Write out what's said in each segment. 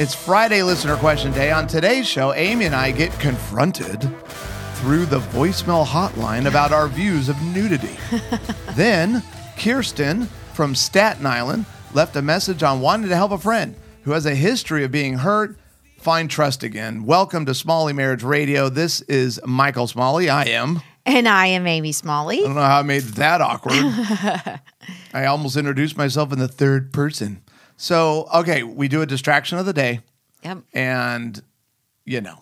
It's Friday listener question day. On today's show, Amy and I get confronted through the voicemail hotline about our views of nudity. then, Kirsten from Staten Island left a message on wanting to help a friend who has a history of being hurt find trust again. Welcome to Smalley Marriage Radio. This is Michael Smalley. I am. And I am Amy Smalley. I don't know how I made that awkward. I almost introduced myself in the third person. So, okay, we do a distraction of the day, Yep. and you know,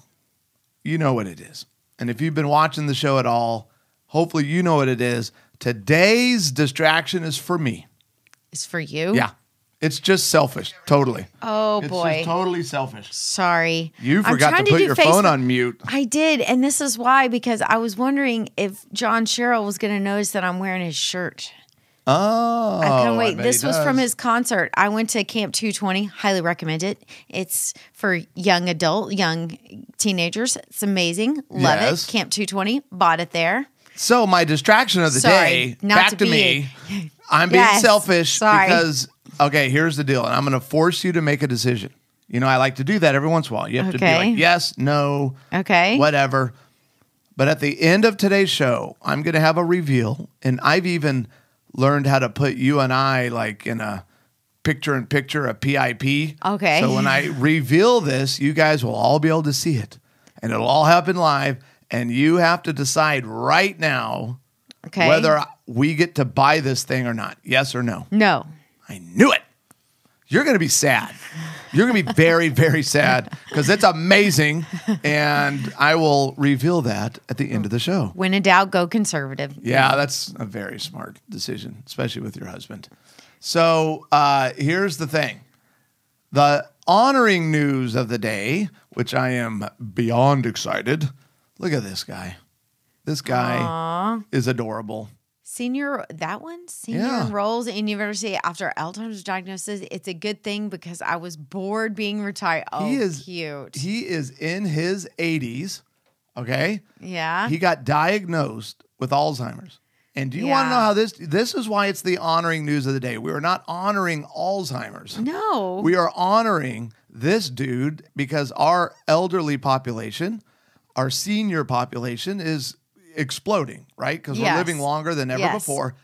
you know what it is. And if you've been watching the show at all, hopefully you know what it is. Today's distraction is for me. It's for you. Yeah, it's just selfish, totally. Oh It's boy. just totally selfish. Sorry. You forgot to trying put your phone on mute. I did, and this is why because I was wondering if John Sherrill was going to notice that I'm wearing his shirt. Oh, I couldn't wait. bet This was from his concert. I went to Camp 220. Highly recommend it. It's for young adult, young teenagers. It's amazing. Love Yes. it. Camp 220. Bought it there. So my distraction of the Sorry, day, back to to, me. I'm being Yes, selfish sorry. because okay, here's the deal, and I'm going to force you to make a decision. You know, I like to do that every once in a while. You have to be like yes, no, Okay. whatever. But at the end of today's show, I'm going to have a reveal, and I've even learned how to put you and I like in a picture in picture, a PIP. Okay. So when I reveal this, you guys will all be able to see it, and it'll all happen live. And you have to decide right now Okay. whether we get to buy this thing or not. Yes or no. No. I knew it. You're going to be sad. You're going to be very, very sad because it's amazing. And I will reveal that at the end of the show. When in doubt, go conservative. Yeah, that's a very smart decision, especially with your husband. So uh, here's the thing the honoring news of the day, which I am beyond excited. Look at this guy. This guy is adorable. Senior, that one, senior Yeah. enrolls in university after Alzheimer's diagnosis. It's a good thing because I was bored being retired. Oh, he is cute. He is in his 80s. Okay. yeah. He got diagnosed with Alzheimer's. And do you want to know how this this is why it's the honoring news of the day. We are not honoring Alzheimer's. no. We are honoring this dude because our elderly population, our senior population is exploding, right? Because Yes. we're living longer than ever Yes. before.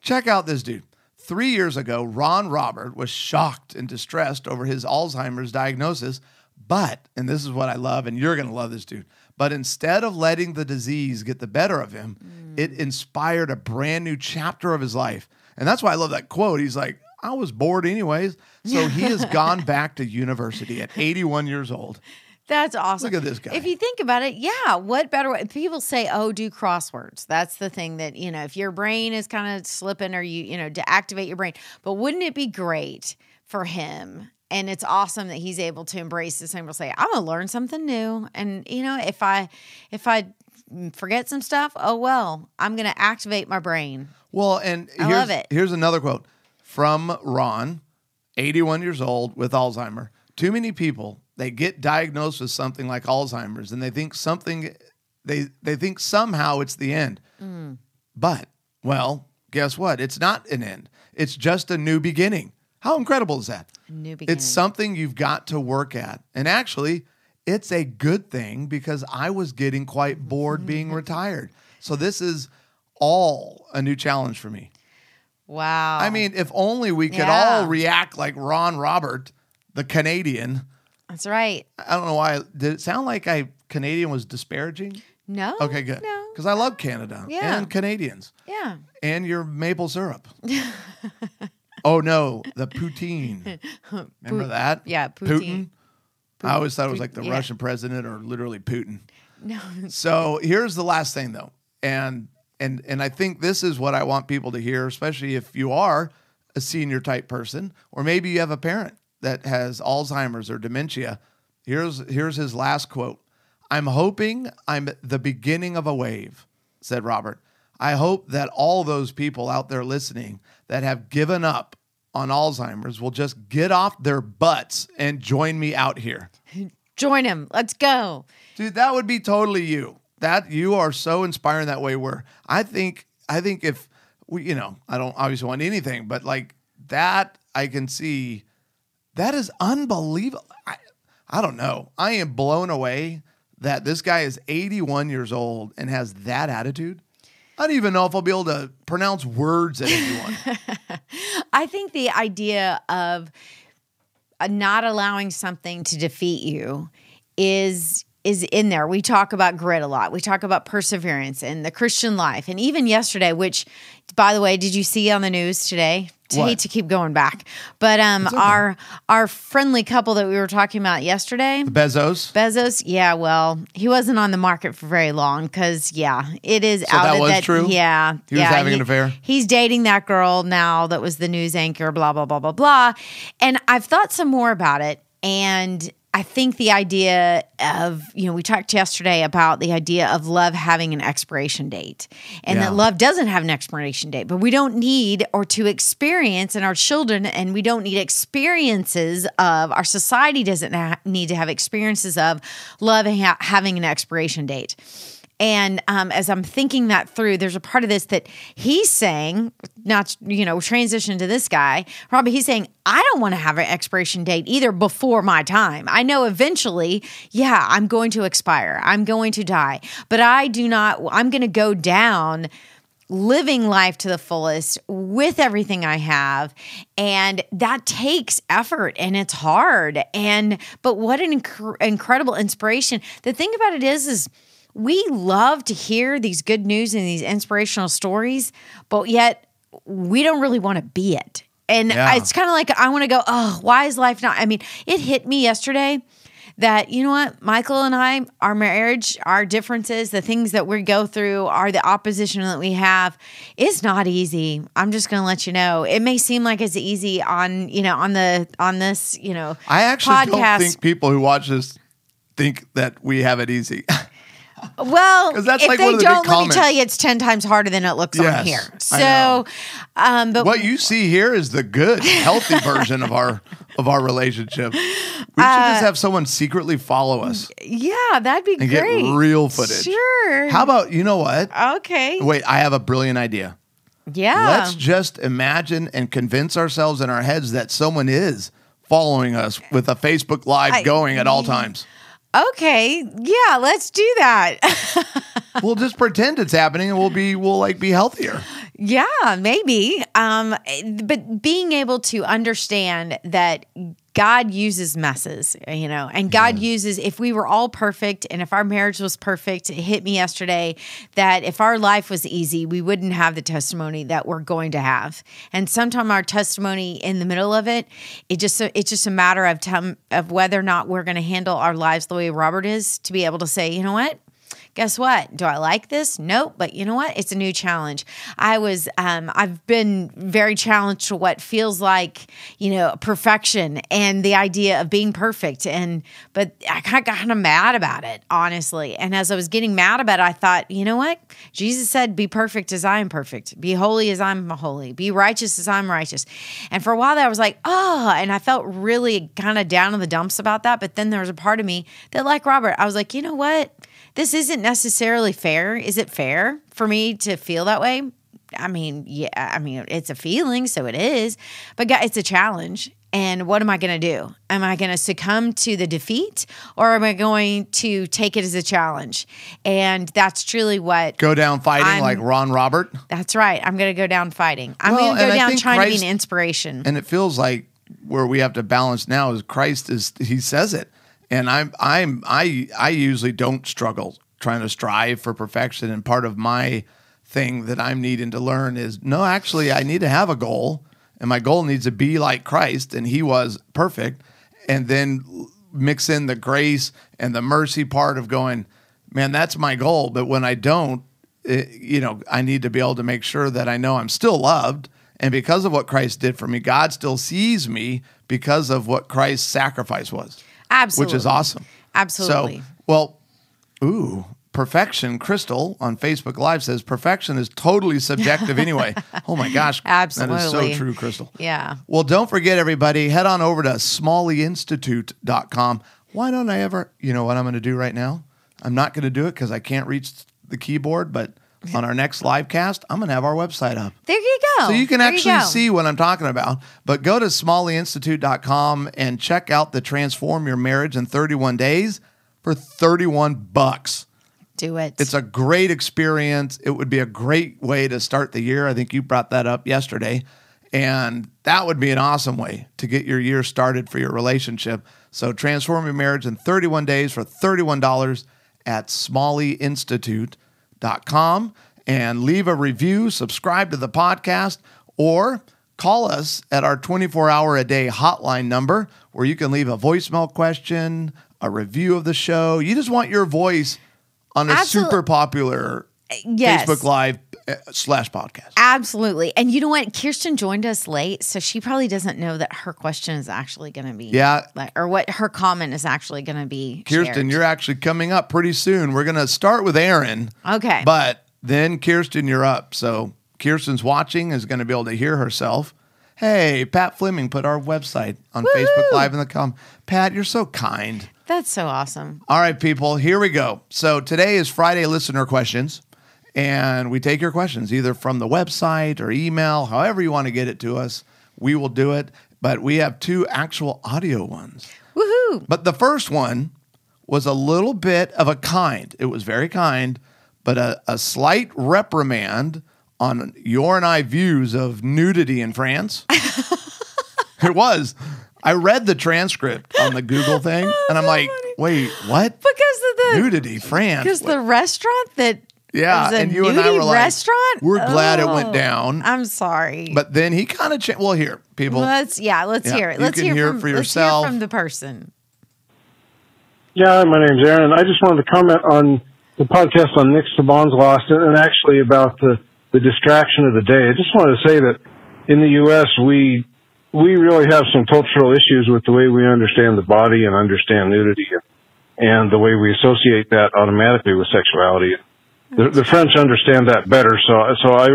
Check out this dude. Three years ago, Ron Robert was shocked and distressed over his Alzheimer's diagnosis. But, and this is what I love, and you're going to love this dude. But instead of letting the disease get the better of him, mm. it inspired a brand new chapter of his life. And that's why I love that quote. He's like, I was bored anyways. So he has gone back to university at 81 years old. That's awesome. Look at this guy. If you think about it, yeah, what better way? People say, oh, do crosswords. That's the thing that, you know, if your brain is kind of slipping or you, you know, to activate your brain. But wouldn't it be great for him? And it's awesome that he's able to embrace this and will say, I'm gonna learn something new. And you know, if I if I forget some stuff, oh well, I'm gonna activate my brain. Well, and I here's, love it. here's another quote from Ron, 81 years old with Alzheimer. Too many people they get diagnosed with something like Alzheimer's and they think something they they think somehow it's the end. Mm. But well, guess what? It's not an end. It's just a new beginning. How incredible is that? A new beginning. It's something you've got to work at. And actually, it's a good thing because I was getting quite bored being retired. So this is all a new challenge for me. wow. I mean, if only we could Yeah. all react like Ron Robert, the Canadian. That's right. I don't know why. Did it sound like I Canadian was disparaging? No. Okay, good. No. Because I love Canada Yeah. and Canadians Yeah. and your maple syrup. oh no, the poutine. Remember that? yeah, poutine. I always thought it was like the yeah. Russian president or literally Putin. No. So here's the last thing though. And and and I think this is what I want people to hear, especially if you are a senior type person, or maybe you have a parent that has Alzheimer's or dementia. Here's here's his last quote. I'm hoping I'm the beginning of a wave, said Robert. I hope that all those people out there listening that have given up on Alzheimer's will just get off their butts and join me out here. Join him. Let's go. Dude, that would be totally you. That you are so inspiring that way where I think I think if we you know, I don't obviously want anything, but like that I can see That is unbelievable. I, I don't know. I am blown away that this guy is 81 years old and has that attitude. I don't even know if I'll be able to pronounce words at 81. I think the idea of uh, not allowing something to defeat you is is in there. We talk about grit a lot. We talk about perseverance and the Christian life. And even yesterday, which by the way, did you see on the news today? I hate to keep going back. But um our our friendly couple that we were talking about yesterday, Bezos. Bezos, yeah, well, he wasn't on the market for very long because, yeah, it is out that was that. true? Yeah, He was yeah, having an affair? He's dating that girl now that was the news anchor. Blah blah blah blah blah. And I've thought some more about it, and I think the idea of you know we talked yesterday about the idea of love having an expiration date, and Yeah. that love doesn't have an expiration date, but we don't need or to experience, and our children, and we don't need experiences of our society doesn't ha- need to have experiences of love ha- having an expiration date. And um, as I'm thinking that through, there's a part of this that he's saying, not, you know, transition to this guy, Robbie, he's saying, I don't want to have an expiration date either before my time. I know eventually, yeah, I'm going to expire, I'm going to die, but I do not, I'm going to go down living life to the fullest with everything I have. And that takes effort and it's hard. And, but what an inc- incredible inspiration. The thing about it is, is, we love to hear these good news and these inspirational stories, but yet we don't really want to be it. And Yeah. it's kind of like I want to go, oh, why is life not? I mean, it hit me yesterday that you know what, Michael and I, our marriage, our differences, the things that we go through, are the opposition that we have, is not easy. I'm just going to let you know. It may seem like it's easy on you know on the on this you know I actually podcast. don't think people who watch this think that we have it easy. Well, that's if like they the don't, let me tell you, it's ten times harder than it looks on here. So, um, but what you see here is the good, healthy version of our of our relationship. We should Uh, just have someone secretly follow us yeah, that'd be and get great. real footage. Sure. How about you know what? okay. Wait, I have a brilliant idea. yeah. Let's just imagine and convince ourselves in our heads that someone is following us with a Facebook Live I- going at all times. Okay. Yeah. Let's do that. we'll just pretend it's happening and we'll be we'll like be healthier. Yeah, maybe. Um, but being able to understand that God uses messes, you know, and God uses, if we were all perfect and if our marriage was perfect, it hit me yesterday that if our life was easy, we wouldn't have the testimony that we're going to have. And sometimes our testimony in the middle of it, it just, it's just a matter of time of whether or not we're going to handle our lives the way Robert is to be able to say, you know what? Guess what? Do i like this? Nope but you know what? It's a new challenge. I was um, i've been very challenged to what feels like you know perfection and the idea of being perfect and but i kind of got kind of mad about it honestly. And as i was getting mad about it i thought you know what? Jesus said be perfect as i am perfect. Be holy as i'm holy. Be righteous as i'm righteous and for a while there i was like oh and i felt really kind of down in the dumps about that. But then there was a part of me that like robert i was like you know what this isn't necessarily fair. Is it fair for me to feel that way? I mean, yeah, I mean, it's a feeling, so it is. But it's a challenge. And what am I going to do? Am I going to succumb to the defeat or am I going to take it as a challenge? And that's truly what Go down fighting I'm- like Ron Robert. that's right. I'm going to go down fighting. I'm Well, going to go down trying to be an inspiration. and it feels like where we have to balance now is Christ is he says it, and I'm I'm I I usually don't struggle trying to strive for perfection, and part of my thing that I'm needing to learn is no, actually I need to have a goal, and my goal needs to be like Christ, and He was perfect, and then mix in the grace and the mercy part of going, man, that's my goal, but when I don't, it, you know, I need to be able to make sure that I know I'm still loved. And because of what Christ did for me, God still sees me because of what Christ's sacrifice was, Absolutely. which is awesome. Absolutely. So, well, ooh, perfection. Crystal on Facebook Live says perfection is totally subjective anyway. Oh my gosh. Absolutely that is so true, Crystal. yeah. Well, don't forget, everybody, head on over to smalleyinstitute.com. Why don't I ever, you know what I'm going to do right now? I'm not going to do it because I can't reach the keyboard, but on our next live cast, I'm going to have our website up. There you go. So you can There actually go. see what I'm talking about. But go to smalleyinstitute.com and check out the Transform Your Marriage in 31 Days for 31 bucks. Do it. It's a great experience. It would be a great way to start the year. I think you brought that up yesterday. And that would be an awesome way to get your year started for your relationship. So transform your marriage in 31 days for $31 at smalleyinstitute.com and leave a review, subscribe to the podcast, or call us at our 24 hour a day hotline number where you can leave a voicemail question, a review of the show. You just want your voice on a Absolute- super popular yes. Facebook Live uh, slash podcast. Absolutely. And you know what? Kirsten joined us late, so she probably doesn't know that her question is actually going to be Yeah. like, or what her comment is actually going to be. Kirsten, shared. you're actually coming up pretty soon. We're going to start with Aaron, okay. but then Kirsten, you're up. So Kirsten's watching, is going to be able to hear herself. Hey, Pat Fleming put our website on Facebook Live in the com. Pat, you're so kind. That's so awesome. All right, people, here we go. So today is Friday listener questions, and we take your questions either from the website or email, however you want to get it to us. We will do it, but we have two actual audio ones. Woohoo. But the first one was a little bit of a kind. It was very kind, but a, a slight reprimand on your and I views of nudity in France. it was. I read the transcript on the Google thing, oh, and I'm like, wait, what? Because of the Nudity, France. because the restaurant that yeah, was a and you and I nudie were like, restaurant. we're glad it went Oh, down. I'm sorry. but then he kind of changed. Well, here, people. let's yeah, let's Yeah, hear it. Let's can hear, hear it from, for let's hear yourself. from the person. Yeah, my name's Aaron. I just wanted to comment on the podcast on Nick Saban's loss and actually about the, the distraction of the day. I just wanted to say that in the U.S., we, we really have some cultural issues with the way we understand the body and understand nudity and the way we associate that automatically with sexuality. The, the French understand that better. So, so I,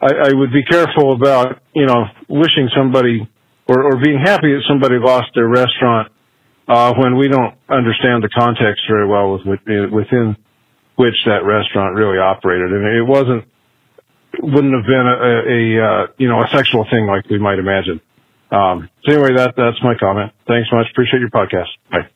I, I would be careful about, you know, wishing somebody or, or being happy that somebody lost their restaurant uh, when we don't understand the context very well with, with, within which that restaurant really operated, and it wasn't wouldn't have been a, a, a you know a sexual thing like we might imagine. Um, so anyway, that that's my comment. Thanks much. Appreciate your podcast. Bye.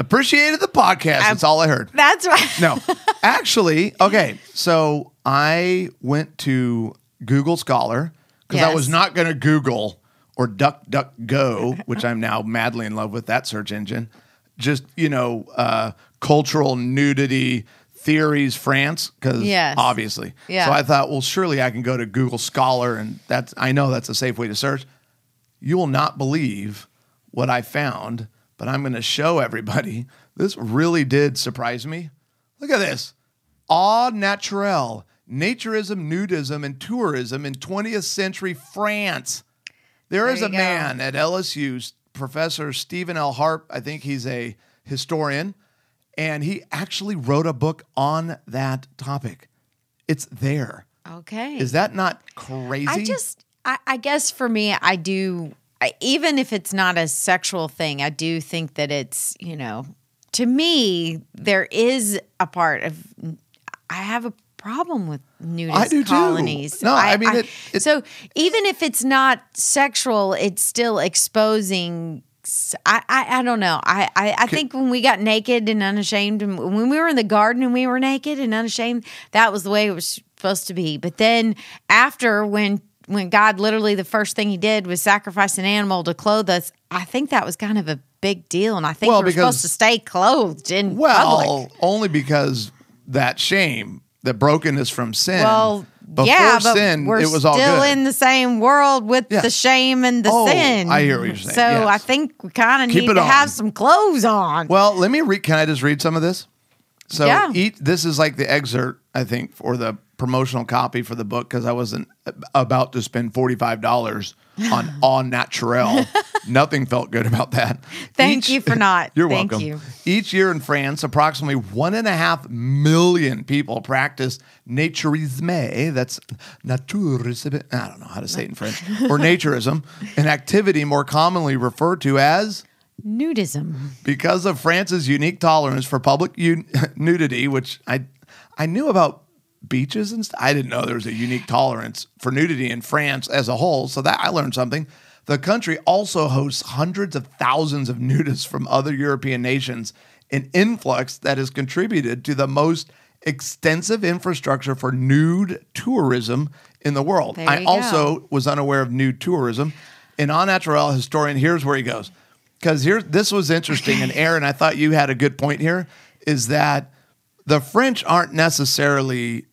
Appreciated the podcast. That's all I heard. That's right. No, actually, okay. So I went to Google Scholar because I Yes. was not going to Google or Duck Duck Go, which I'm now madly in love with that search engine. Just you know, uh, cultural nudity theories, France, because Yes. obviously. Yeah. So I thought, well, surely I can go to Google Scholar, and that's I know that's a safe way to search. You will not believe what I found, but I'm going to show everybody. This really did surprise me. Look at this. Au naturel, naturism, nudism, and tourism in 20th century France. There is a go. man at LSU, Professor Stephen L. Harp. I think he's a historian, and he actually wrote a book on that topic. It's there. Okay. Is that not crazy? I just, I, I guess for me, I do, I, even if it's not a sexual thing, I do think that it's, you know, to me, there is a part of, I have a problem with nudist I do too. colonies. No, I mean, it- it- so even if it's not sexual, it's still exposing. I, I, don't know. I, I, I think when we got naked and unashamed, and when we were in the garden and we were naked and unashamed, that was the way it was supposed to be. But then after, when when God literally the first thing He did was sacrifice an animal to clothe us, I think that was kind of a big deal, and I think Well, we're supposed to stay clothed in Well, public. only because that shame, the brokenness from sin. Well, before yeah, but sin, we're it was all still good. in the same world with the shame and the Oh, sin. I hear what you're saying, So yes. I think we kind of need to on. have some clothes on. well, let me read. Can I just read some of this? So, Yeah. eat. This is like the excerpt, I think, for the promotional copy for the book because I wasn't about to spend forty five dollars on au naturel. Nothing felt good about that. Thank you for not. You're Thank welcome. you. Each year in France, approximately one and a half million people practice naturisme. That's naturisme. I don't know how to say it in French. Or naturism, an activity more commonly referred to as Nudism. because of France's unique tolerance for public u- nudity, which I I knew about beaches and st- I didn't know there was a unique tolerance for nudity in France as a whole. So that I learned something. The country also hosts hundreds of thousands of nudists from other European nations, an influx that has contributed to the most extensive infrastructure for nude tourism in the world. There I also was unaware of nude tourism. An Au Naturel historian, here's where he goes. Because here, this was interesting. And Aaron, I thought you had a good point here is that the French aren't necessarily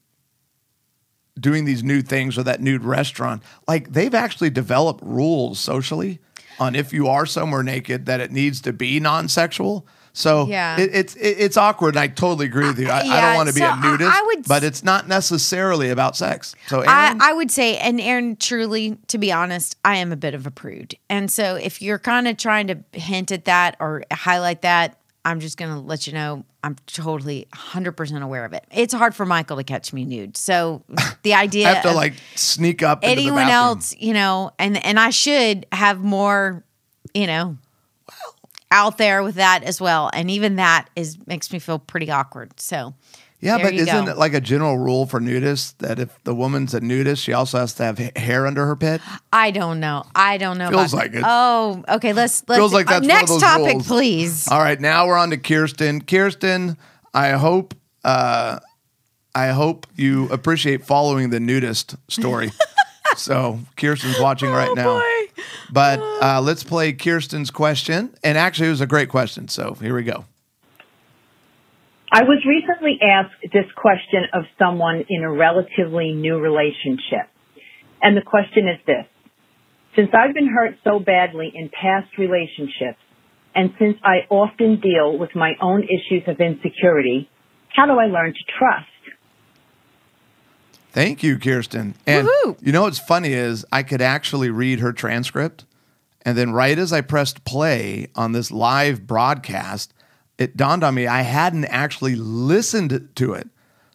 doing these new things or that nude restaurant. Like they've actually developed rules socially on if you are somewhere naked that it needs to be non-sexual. So Yeah. it, it's it, it's awkward. And I totally agree with you. I, I don't want to be so a I- nudist, I would but it's not necessarily about sex. So I, I would say, and Aaron, truly, to be honest, I am a bit of a prude. And so if you're kind of trying to hint at that or highlight that, I'm just going to let you know I'm totally 100% aware of it. It's hard for Michael to catch me nude. So the idea I have to like sneak up. anyone bathroom. else, you know, and, and I should have more, you know, out there with that as well. And even that is makes me feel pretty awkward. So Yeah, there but isn't go. it like a general rule for nudists that if the woman's a nudist, she also has to have hair under her pit? I don't know. I don't know. Feels like it. Oh, okay. Let's let's Feels like uh, that's of next topic, rules. please. All right, now we're on to Kirsten. Kirsten, I hope uh, I hope you appreciate following the nudist story. so Kirsten's watching right now. But uh, let's play Kirsten's question. And actually, it was a great question. So here we go. I was recently asked this question of someone in a relatively new relationship. And the question is this. Since I've been hurt so badly in past relationships, and since I often deal with my own issues of insecurity, how do I learn to trust? Thank you, Kirsten. And Woohoo. you know what's funny is I could actually read her transcript. And then right as I pressed play on this live broadcast, it dawned on me I hadn't actually listened to it.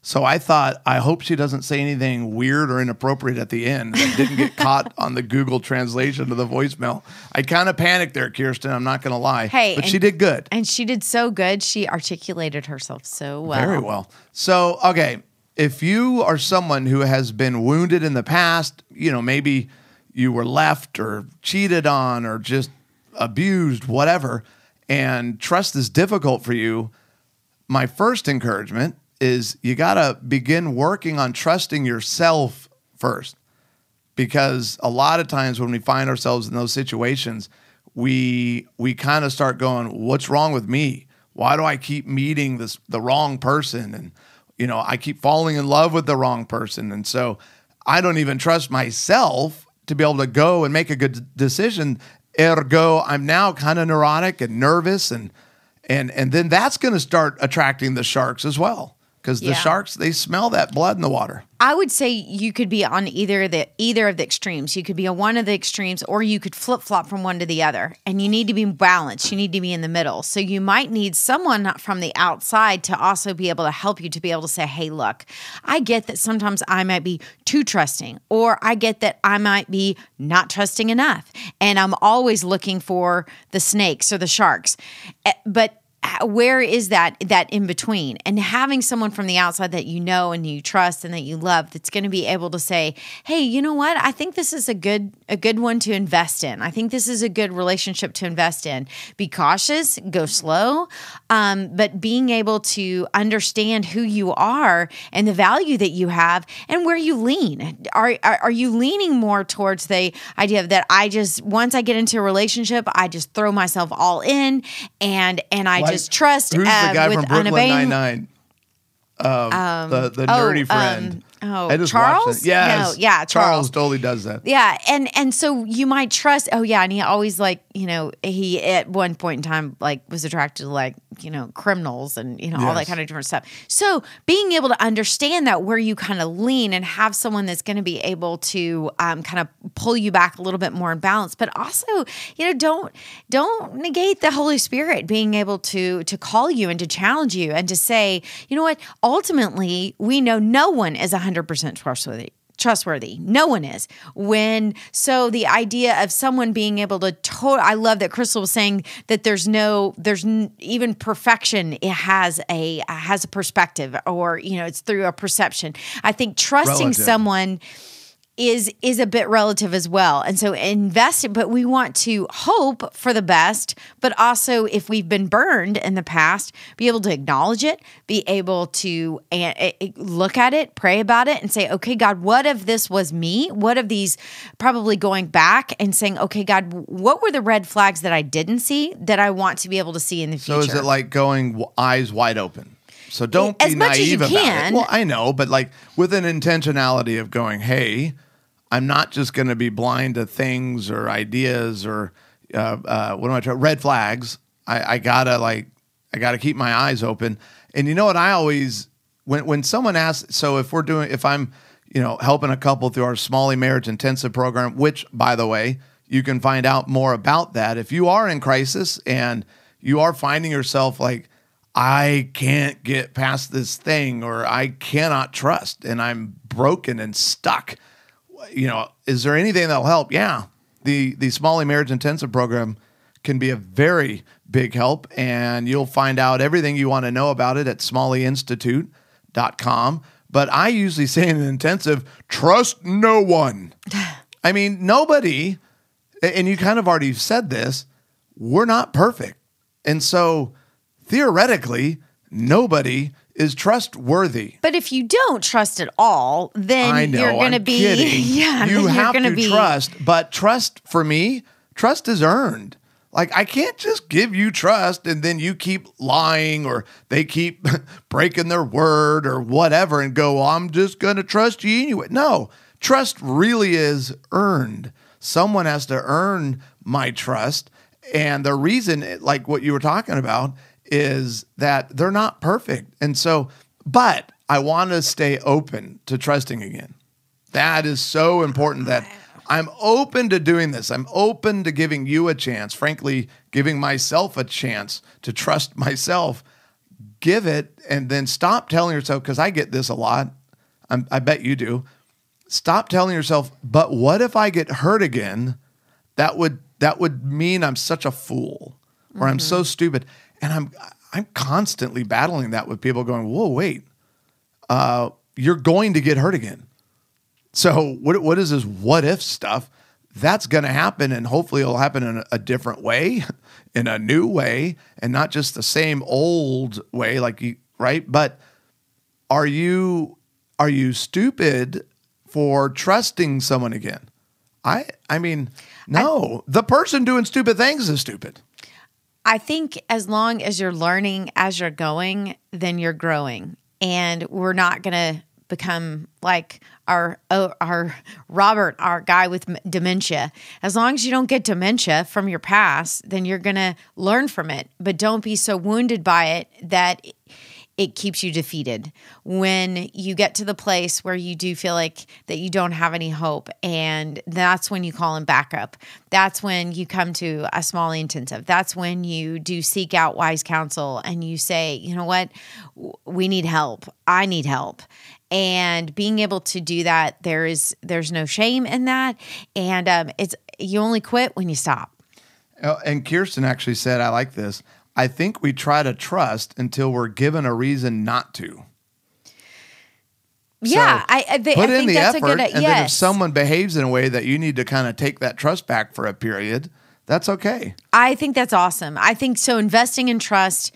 So I thought, I hope she doesn't say anything weird or inappropriate at the end that didn't get caught on the Google translation of the voicemail. I kind of panicked there, Kirsten. I'm not going to lie. Hey, but and- she did good. And she did so good. She articulated herself so well. Very well. So, okay, if you are someone who has been wounded in the past, you know, maybe you were left or cheated on or just abused, whatever, and trust is difficult for you, my first encouragement is you got to begin working on trusting yourself first. Because a lot of times when we find ourselves in those situations we we kind of start going what's wrong with me? Why do i keep meeting this the wrong person? And you know i keep falling in love with the wrong person. And so i don't even trust myself to be able to go and make a good decision ergo i'm now kind of neurotic and nervous and and and then that's going to start attracting the sharks as well because the Yeah. sharks they smell that blood in the water I would say you could be on either the either of the extremes. You could be on one of the extremes, or you could flip flop from one to the other. And you need to be balanced. You need to be in the middle. So you might need someone from the outside to also be able to help you to be able to say, "Hey, look, I get that sometimes I might be too trusting, or I get that I might be not trusting enough, and I'm always looking for the snakes or the sharks." Eh, But where is that that in between? And having someone from the outside that you know and you trust and that you love that's going to be able to say hey you know what? I think this is a good a good one to invest in. I think this is a good relationship to invest in. Be cautious go slow um, but being able to understand who you are and the value that you have and where you lean. Are, are, are you leaning more towards the idea that i just once i get into a relationship i just throw myself all in and and i just trust Who's uh, the guy with from Brooklyn Nine Nine? Um, the the oh, nerdy um, friend. oh, I just Charles? Yes. No, yeah, Charles. totally does that. Yeah, and and so you might trust. Oh yeah, and he always like you know he at one point in time like was attracted to like you know criminals and you know all that kind of different stuff. So being able to understand that where you kind of lean and have someone that's going to be able to um, kind of pull you back a little bit more in balance, but also you know don't don't negate the Holy Spirit being able to to call you and to challenge you and to say you know what? Ultimately we know no one is hundred percent trustworthy trustworthy. No one is. When so the idea of someone being able to total I love that Crystal was saying that there's no there's n- even perfection it has a has a perspective or you know it's through a perception. I think trusting Relative. someone is is a bit relative as well. And so invest but we want to hope for the best, but also if we've been burned in the past, be able to acknowledge it, be able to uh, uh, look at it, pray about it and say, "Okay, God, what if this was me? What if these probably going back and saying, "Okay, God, what were the red flags that I didn't see that I want to be able to see in the future?" So is it like going w- eyes wide open? So don't As be much as you naive about it. Well, I know, but like with an intentionality of going, hey, I'm not just going to be blind to things or ideas or uh, uh, what am I trying? Red flags. I, I gotta like, I gotta keep my eyes open. And you know what? I always when when someone asks, so if we're doing, if I'm, you know, helping a couple through our Smalley Marriage Intensive program, which by the way, you can find out more about that if you are in crisis and you are finding yourself like I can't get past this thing or I cannot trust and I'm broken and stuck. You know, is there anything that'll help? Yeah. The the Smalley Marriage Intensive program can be a very big help and you'll find out everything you want to know about it at smalleyinstitute.com. But I usually say in an intensive, trust no one. I mean, nobody, and you kind of already said this, we're not perfect. And so theoretically, nobody is trustworthy. but if you don't trust at all, then know. you're going to be kidding. yeah, you have to be trust, but trust for me, trust is earned. Like I can't just give you trust and then you keep lying or they keep breaking their word or whatever and go, I'm just going to trust you anyway. No, trust really is earned. Someone has to earn my trust. And the reason, like what you were talking about, is that they're not perfect. And so, but I want to stay open to trusting again. That is so important that I'm open to doing this. I'm open to giving you a chance, frankly, giving myself a chance to trust myself. Give it and then stop telling yourself, because I get this a lot. I'm, I bet you do. Stop telling yourself, but what if I get hurt again? That would that would mean I'm such a fool or I'm so mm-hmm. stupid. And I'm I'm constantly battling that with people going, whoa, wait, uh, you're going to get hurt again. So what what is this what if stuff? That's going to happen, and hopefully it'll happen in a, a different way, in a new way, and not just the same old way, like you right. But are you are you stupid for trusting someone again? I I mean, no. the person doing stupid things is stupid. I think as long as you're learning as you're going, then you're growing. And we're not going to become like our oh, our Robert, our guy with dementia. As long as you don't get dementia from your past, then you're going to learn from it, but don't be so wounded by it that it keeps you defeated. When you get to the place where you do feel like that you don't have any hope, and that's when you call in backup. That's when you come to a Smalley intensive. That's when you do seek out wise counsel and you say, you know what, we need help. I need help. And being able to do that, there is there's no shame in that, and um, it's you only quit when you stop. Oh, And Kirsten actually said, I like this. I think we try to trust until we're given a reason not to. Yeah, So I, I, I put in think the that's effort, a good. and yes. then if someone behaves in a way that you need to kind of take that trust back for a period, that's okay. I think that's awesome. I think so. Investing in trust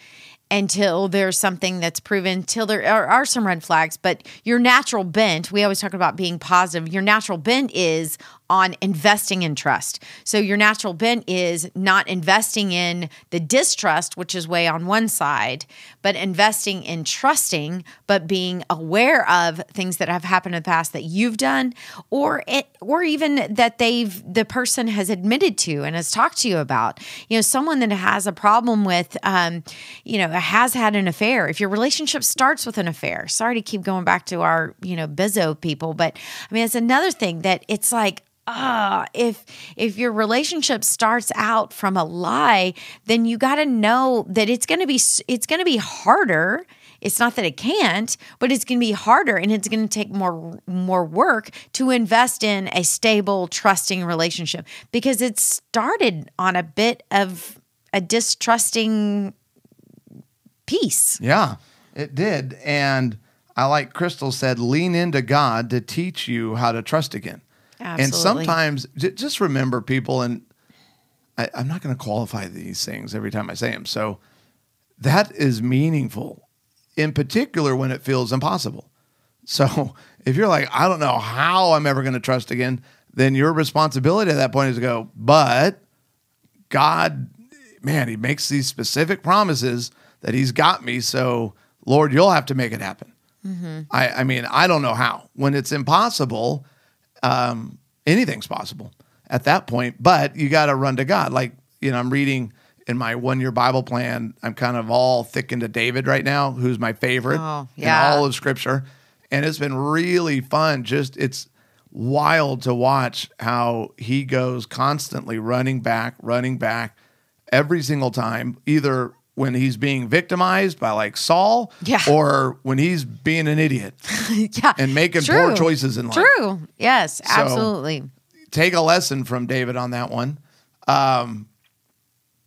until there's something that's proven, till there are, are some red flags, but your natural bent, we always talk about being positive. Your natural bent is on investing in trust. So your natural bent is not investing in the distrust, which is way on one side, but investing in trusting, but being aware of things that have happened in the past that you've done, or it, or even that they've the person has admitted to and has talked to you about. You know, someone that has a problem with, um, you know, has had an affair. If your relationship starts with an affair, sorry to keep going back to our you know Bezos people, but I mean it's another thing that it's like ah if if your relationship starts out from a lie then you got to know that it's going to be it's going to be harder It's not that it can't, but it's going to be harder and it's going to take more more work to invest in a stable, trusting relationship because it started on a bit of a distrusting piece. Yeah, it did. And I like Crystal said, lean into God to teach you how to trust again. And sometimes j- just remember people, and I, I'm not going to qualify these things every time I say them. So that is meaningful, in particular when it feels impossible. So if you're like, I don't know how I'm ever going to trust again, then your responsibility at that point is to go, but God, man, He makes these specific promises that He's got me. So, Lord, you'll have to make it happen. Mm-hmm. I, I mean, I don't know how. When it's impossible, um, anything's possible at that point, but you got to run to God. Like, you know, I'm reading in my one year Bible plan, I'm kind of all thick into David right now, who's my favorite Oh, yeah. in all of scripture. And it's been really fun. Just, it's wild to watch how he goes constantly running back, running back every single time, either when he's being victimized by like Saul Yeah. or when he's being an idiot yeah. and making poor choices in life. True. Yes, absolutely. Take a lesson from David on that one. Um,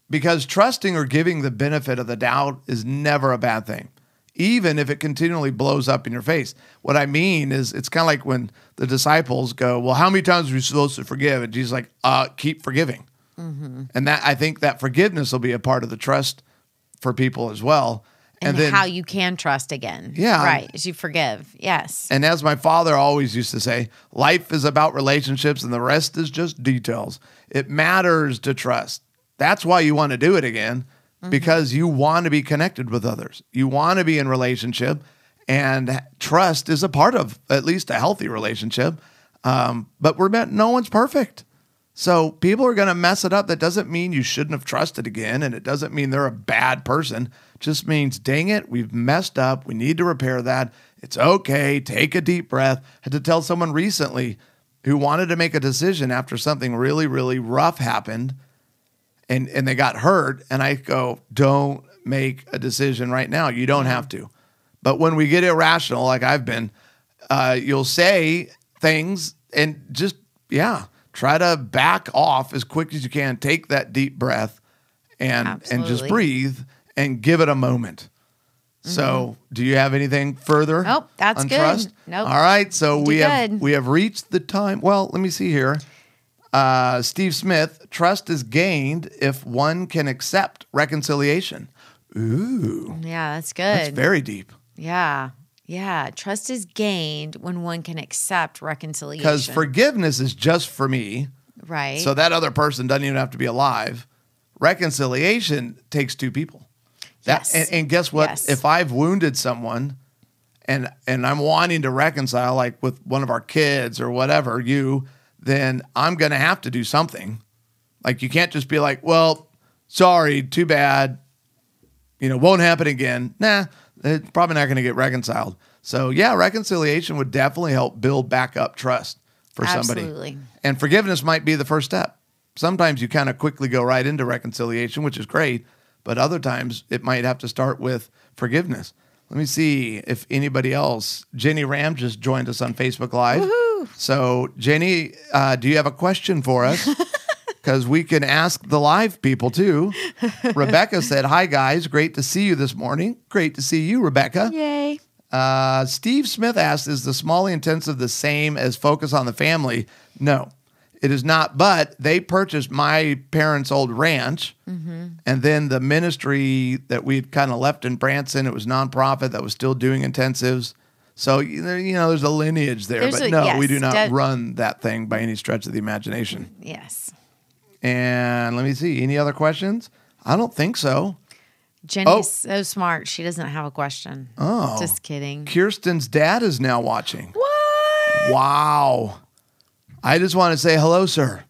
because trusting or giving the benefit of the doubt is never a bad thing, even if it continually blows up in your face. What I mean is, it's kind of like when the disciples go, Well, how many times are we supposed to forgive? And Jesus like, uh, keep forgiving. And that I think that forgiveness will be a part of the trust for people as well. And, then how you can trust again. Yeah. Right. As you forgive. Yes. And as my father always used to say, life is about relationships and the rest is just details. It matters to trust. That's why you want to do it again because you want to be connected with others. You want to be in relationship and trust is a part of at least a healthy relationship. Um, but we're meant, no one's perfect. So people are going to mess it up. That doesn't mean you shouldn't have trusted again. And it doesn't mean they're a bad person. It just means, dang it, we've messed up. We need to repair that. It's okay. Take a deep breath. I had to tell someone recently who wanted to make a decision after something really, really rough happened and, and they got hurt. And I go, don't make a decision right now. You don't have to. But when we get irrational, like I've been, uh, you'll say things and just, yeah, try to back off as quick as you can. Take that deep breath and and just breathe and give it a moment. So, do you have anything further? Mm-hmm. Nope, that's on good. trust? Nope. All right, so we have good. we have reached the time. Well, let me see here. Uh, Steve Smith, trust is gained if one can accept reconciliation. Ooh, Yeah, that's good. that's very deep. yeah. Yeah. Trust is gained when one can accept reconciliation. Because forgiveness is just for me. right. So that other person doesn't even have to be alive. Reconciliation takes two people. That, Yes. and, and guess what? Yes. If I've wounded someone and and I'm wanting to reconcile, like with one of our kids or whatever, you, then I'm gonna have to do something. Like you can't just be like, well, sorry, too bad. You know, won't happen again. Nah, it's probably not gonna get reconciled. So yeah, reconciliation would definitely help build back up trust for somebody. Absolutely. And forgiveness might be the first step. Sometimes you kind of quickly go right into reconciliation, which is great, but other times it might have to start with forgiveness. Let me see if anybody else. Jenny Ram just joined us on Facebook Live. So, Jenny, uh, do you have a question for us? Because we can ask the live people too. Rebecca said, Hi, guys. Great to see you this morning. Great to see you, Rebecca. Yay. Uh, Steve Smith asked, "Is the Smalley intensive the same as Focus on the Family?" No, it is not. But they purchased my parents' old ranch, and then the ministry that we'd kind of left in Branson. It was nonprofit that was still doing intensives. So you know, you know, there's a lineage there, There's but a- no, yes, we do not de- run that thing by any stretch of the imagination. Yes. And let me see, any other questions? I don't think so. Jenny's Oh. so smart. She doesn't have a question. Oh. Just kidding. Kirsten's dad is now watching. What? Wow. I just want to say hello, sir.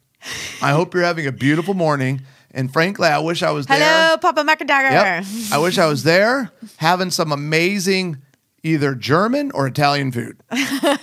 I hope you're having a beautiful morning. And frankly, I wish I was there. Hello, Papa McIntyre. Yep. I wish I was there having some amazing either German or Italian food.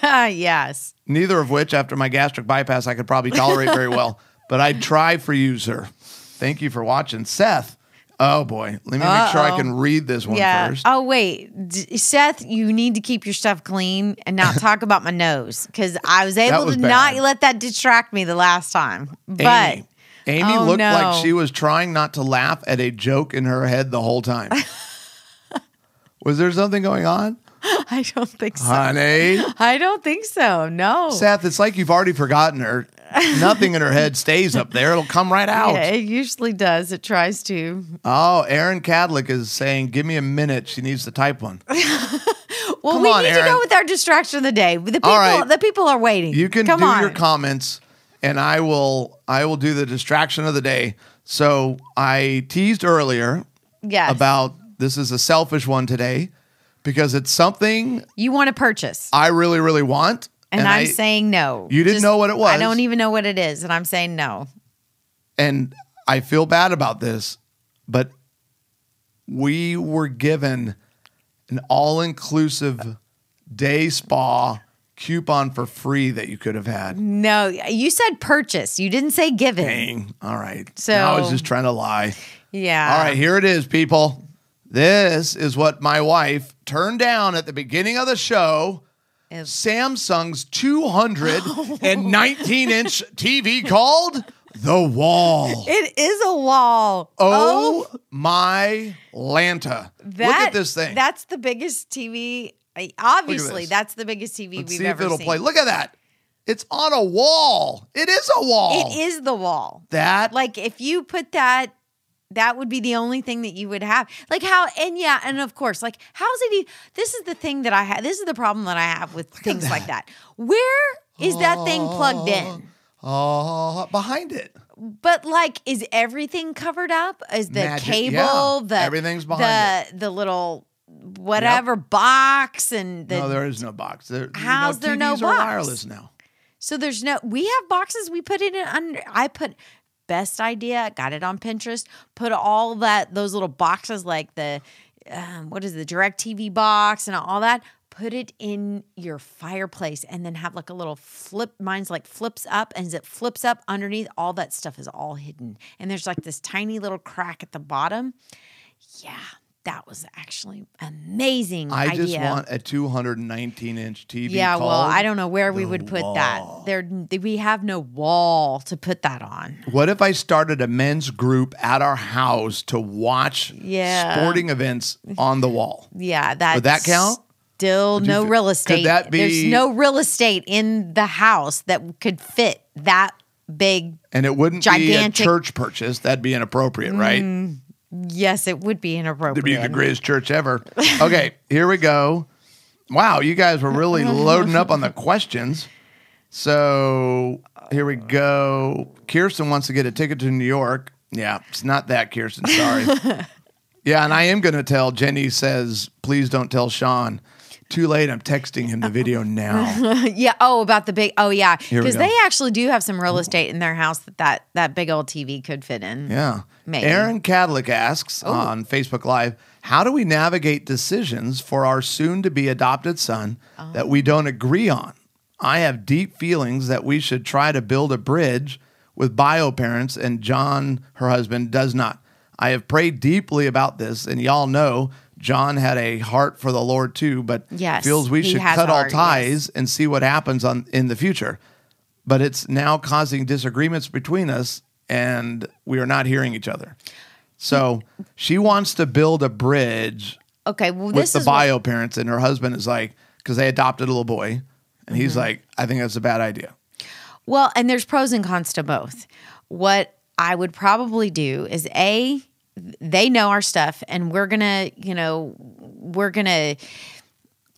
Yes. Neither of which, after my gastric bypass, I could probably tolerate very well. But I'd try for you, sir. Thank you for watching. Seth, Oh boy, let me make sure I can read this one yeah. first. Oh wait, D- Seth, you need to keep your stuff clean and not talk about my nose because I was able was to not let that distract me the last time. But Amy, Amy Oh, looked no. like she was trying not to laugh at a joke in her head the whole time. was there something going on, I don't think so. honey? I don't think so. No. Seth, it's like you've already forgotten her. Nothing in her head stays up there; it'll come right out. Yeah, it usually does. It tries to. Oh, Aaron Cadlick is saying, "Give me a minute." She needs to type one. Well, Come we on, need to Aaron. go with our distraction of the day. The people, All right. the people are waiting. You can Come do on. your comments, and I will. I will do the distraction of the day. So I teased earlier yes. about this is a selfish one today because it's something you want to purchase, I really, really want, and, I'm I, saying no. You didn't know what it was. I don't even know what it is, and I'm saying no. and I feel bad about this, but we were given an all-inclusive day spa coupon for free that you could have had. No, you said purchase. You didn't say given. Dang. All right. So- Now I was just trying to lie. Yeah. All right, here it is, people. This is what my wife turned down at the beginning of the show. Is- Samsung's 219 inch TV called The Wall. It is a wall. Oh, oh. my Lanta. Look at this thing. That's the biggest TV. Obviously, that's the biggest TV Let's we've see if ever it'll seen. play. Look at that. It's on a wall. It is a wall. It is the wall. That Like if you put that, that would be the only thing that you would have. Like how, and yeah, and of course, like how's it? This is the thing that I have. This is the problem that I have with things like that. Where is that thing plugged in? oh, behind it. But like, is everything covered up? Is the Magic- cable, yeah, the everything's behind the the little whatever box, and the no, there is no box. There, How's you there no box? are wireless now. So there's no. We have boxes. We put it in under. I put best idea. Got it on Pinterest. Put all that those little boxes like the um, what is the DirecTV box and all that. Put it in your fireplace and then have like a little flip. Mine's like flips up, and as it flips up underneath, all that stuff is all hidden. And there's like this tiny little crack at the bottom. Yeah, that was actually amazing. I idea. just want a 219 inch TV. Yeah, well, I don't know where we would put wall. that. There, we have no wall to put that on. What if I started a men's group at our house to watch Yeah. sporting events on the wall? Yeah, that Would that count? Still you no fi- real could estate. that There's no real estate in the house that could fit that big. And it wouldn't be a Gigantic- Mm, church purchase. That'd be inappropriate, right? Yes, it would be inappropriate. It'd be the greatest church ever. Okay, here we go. Wow, you guys were really loading up on the questions. So here we go. Kirsten wants to get a ticket to New York. Yeah, it's not that, Kirsten. Sorry. yeah, and I am going to tell. Jenny says, please don't tell Sean. Too late. I'm texting him the video now. yeah. Oh, about the big. Oh, yeah. Because they actually do have some real estate in their house that that, that big old TV could fit in. Yeah. Maybe. Aaron Cadlick asks on Facebook Live, how do we navigate decisions for our soon to be adopted son that we don't agree on? I have deep feelings that we should try to build a bridge with bio parents, and John, her husband, does not. I have prayed deeply about this, and y'all know John had a heart for the Lord too, but Yes, feels we should cut a all heart, ties and see what happens on in the future. But it's now causing disagreements between us, and we are not hearing each other. So she wants to build a bridge Okay. Well, with this the is what- bio parents, and her husband is like, because they adopted a little boy, and Mm-hmm. he's like, I think that's a bad idea. Well, and there's pros and cons to both. What I would probably do is a they know our stuff and we're to, you know, we're to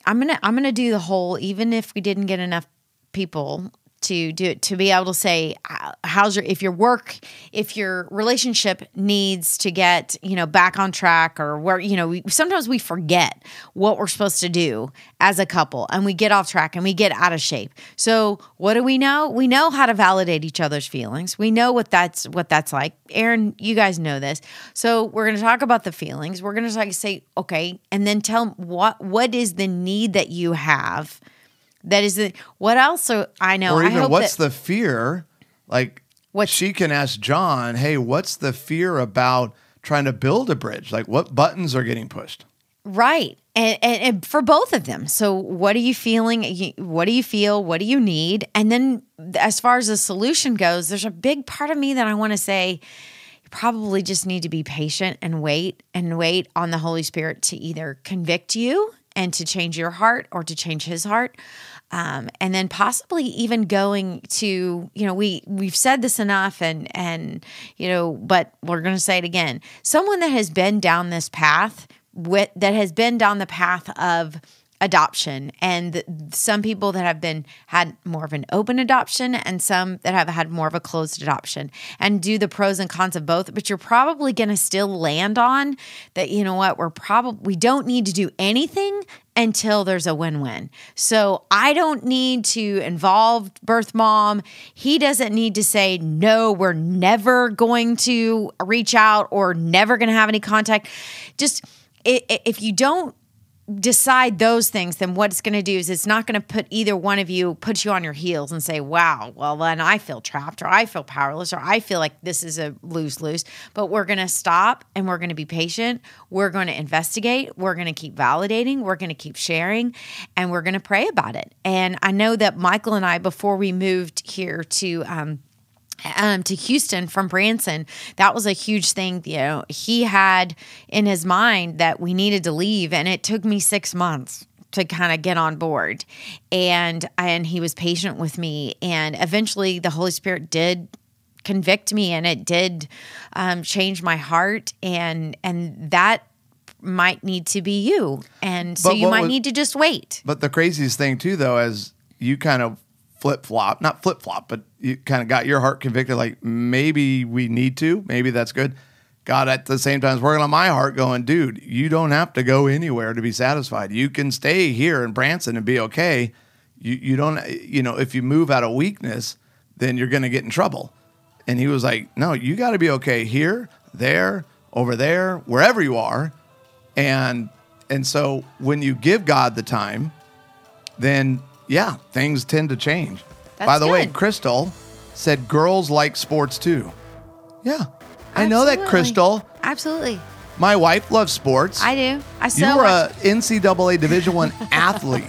I'm to I'm to do the whole even if we didn't get enough people to do it to be able to say how's your if your work if your relationship needs to get you know back on track or where you know we, sometimes we forget what we're supposed to do as a couple and we get off track and we get out of shape. So what do we know? We know how to validate each other's feelings. We know what that's what that's like. Aaron you guys know this. So we're going to talk about the feelings. We're going to like say okay and then tell what what is the need that you have that is the what else so i know or I even what's that, the fear? Like, what she can ask John, hey, what's the fear about trying to build a bridge. Like what buttons are getting pushed? Right. And, and, and, for both of them. So, what are you feeling? What do you feel? What do you need? And then, as far as the solution goes, there's a big part of me that I want to say you probably just need to be patient and wait and wait on the Holy Spirit to either convict you and to change your heart or to change his heart. Um, and then possibly even going to you know we we've said this enough and and you know but we're going to say it again. Someone that has been down this path with that has been down the path of adoption and some people that have been had more of an open adoption and some that have had more of a closed adoption and do the pros and cons of both but you're probably going to still land on that you know what we're probably we don't need to do anything until there's a win-win. So I don't need to involve birth mom. He doesn't need to say no, we're never going to reach out or never going to have any contact. Just if you don't decide those things, then what it's going to do is it's not going to put either one of you put you on your heels and say, "Wow, well then I feel trapped or I feel powerless or I feel like this is a lose lose." But we're going to stop and we're going to be patient. We're going to investigate. We're going to keep validating. We're going to keep sharing, and we're going to pray about it. And I know that Michael and I, before we moved here to um, um, to Houston from Branson, that was a huge thing. You know, he had in his mind that we needed to leave, and it took me six months to kind of get on board. And and he was patient with me, and eventually the Holy Spirit did convict me, and it did um, change my heart, and and that might need to be you, and so you might was, need to just wait. But the craziest thing too, though, as you kind of flip flop, not flip flop, but you kind of got your heart convicted, like maybe we need to, maybe that's good. God at the same time is working on my heart, going, dude, you don't have to go anywhere to be satisfied. You can stay here in Branson and be okay. You you don't you know if you move out of weakness, then you're going to get in trouble. And he was like, no, you got to be okay here, there, over there, wherever you are. And and so when you give God the time, then yeah, things tend to change. That's By the good. way, Crystal said girls like sports too. Yeah, I know that, Absolutely. Crystal. Absolutely, My wife loves sports. I do. I so you were watch- a NCAA Division One athlete.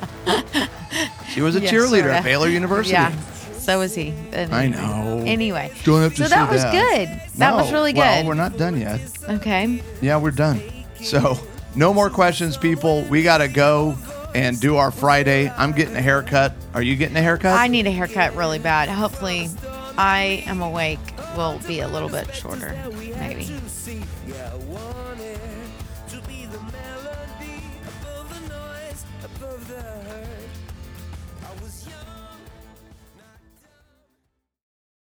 She was a Yes, cheerleader sorta. at Baylor University. Yeah, so was he. And I know. Anyway, Don't have to so that was that. good. That was really good. Well, we're not done yet. okay. Yeah, we're done. So, no more questions, people. We got to go and do our Friday. I'm getting a haircut. Are you getting a haircut? I need a haircut really bad. Hopefully, I am awake. Will be a little bit shorter, maybe.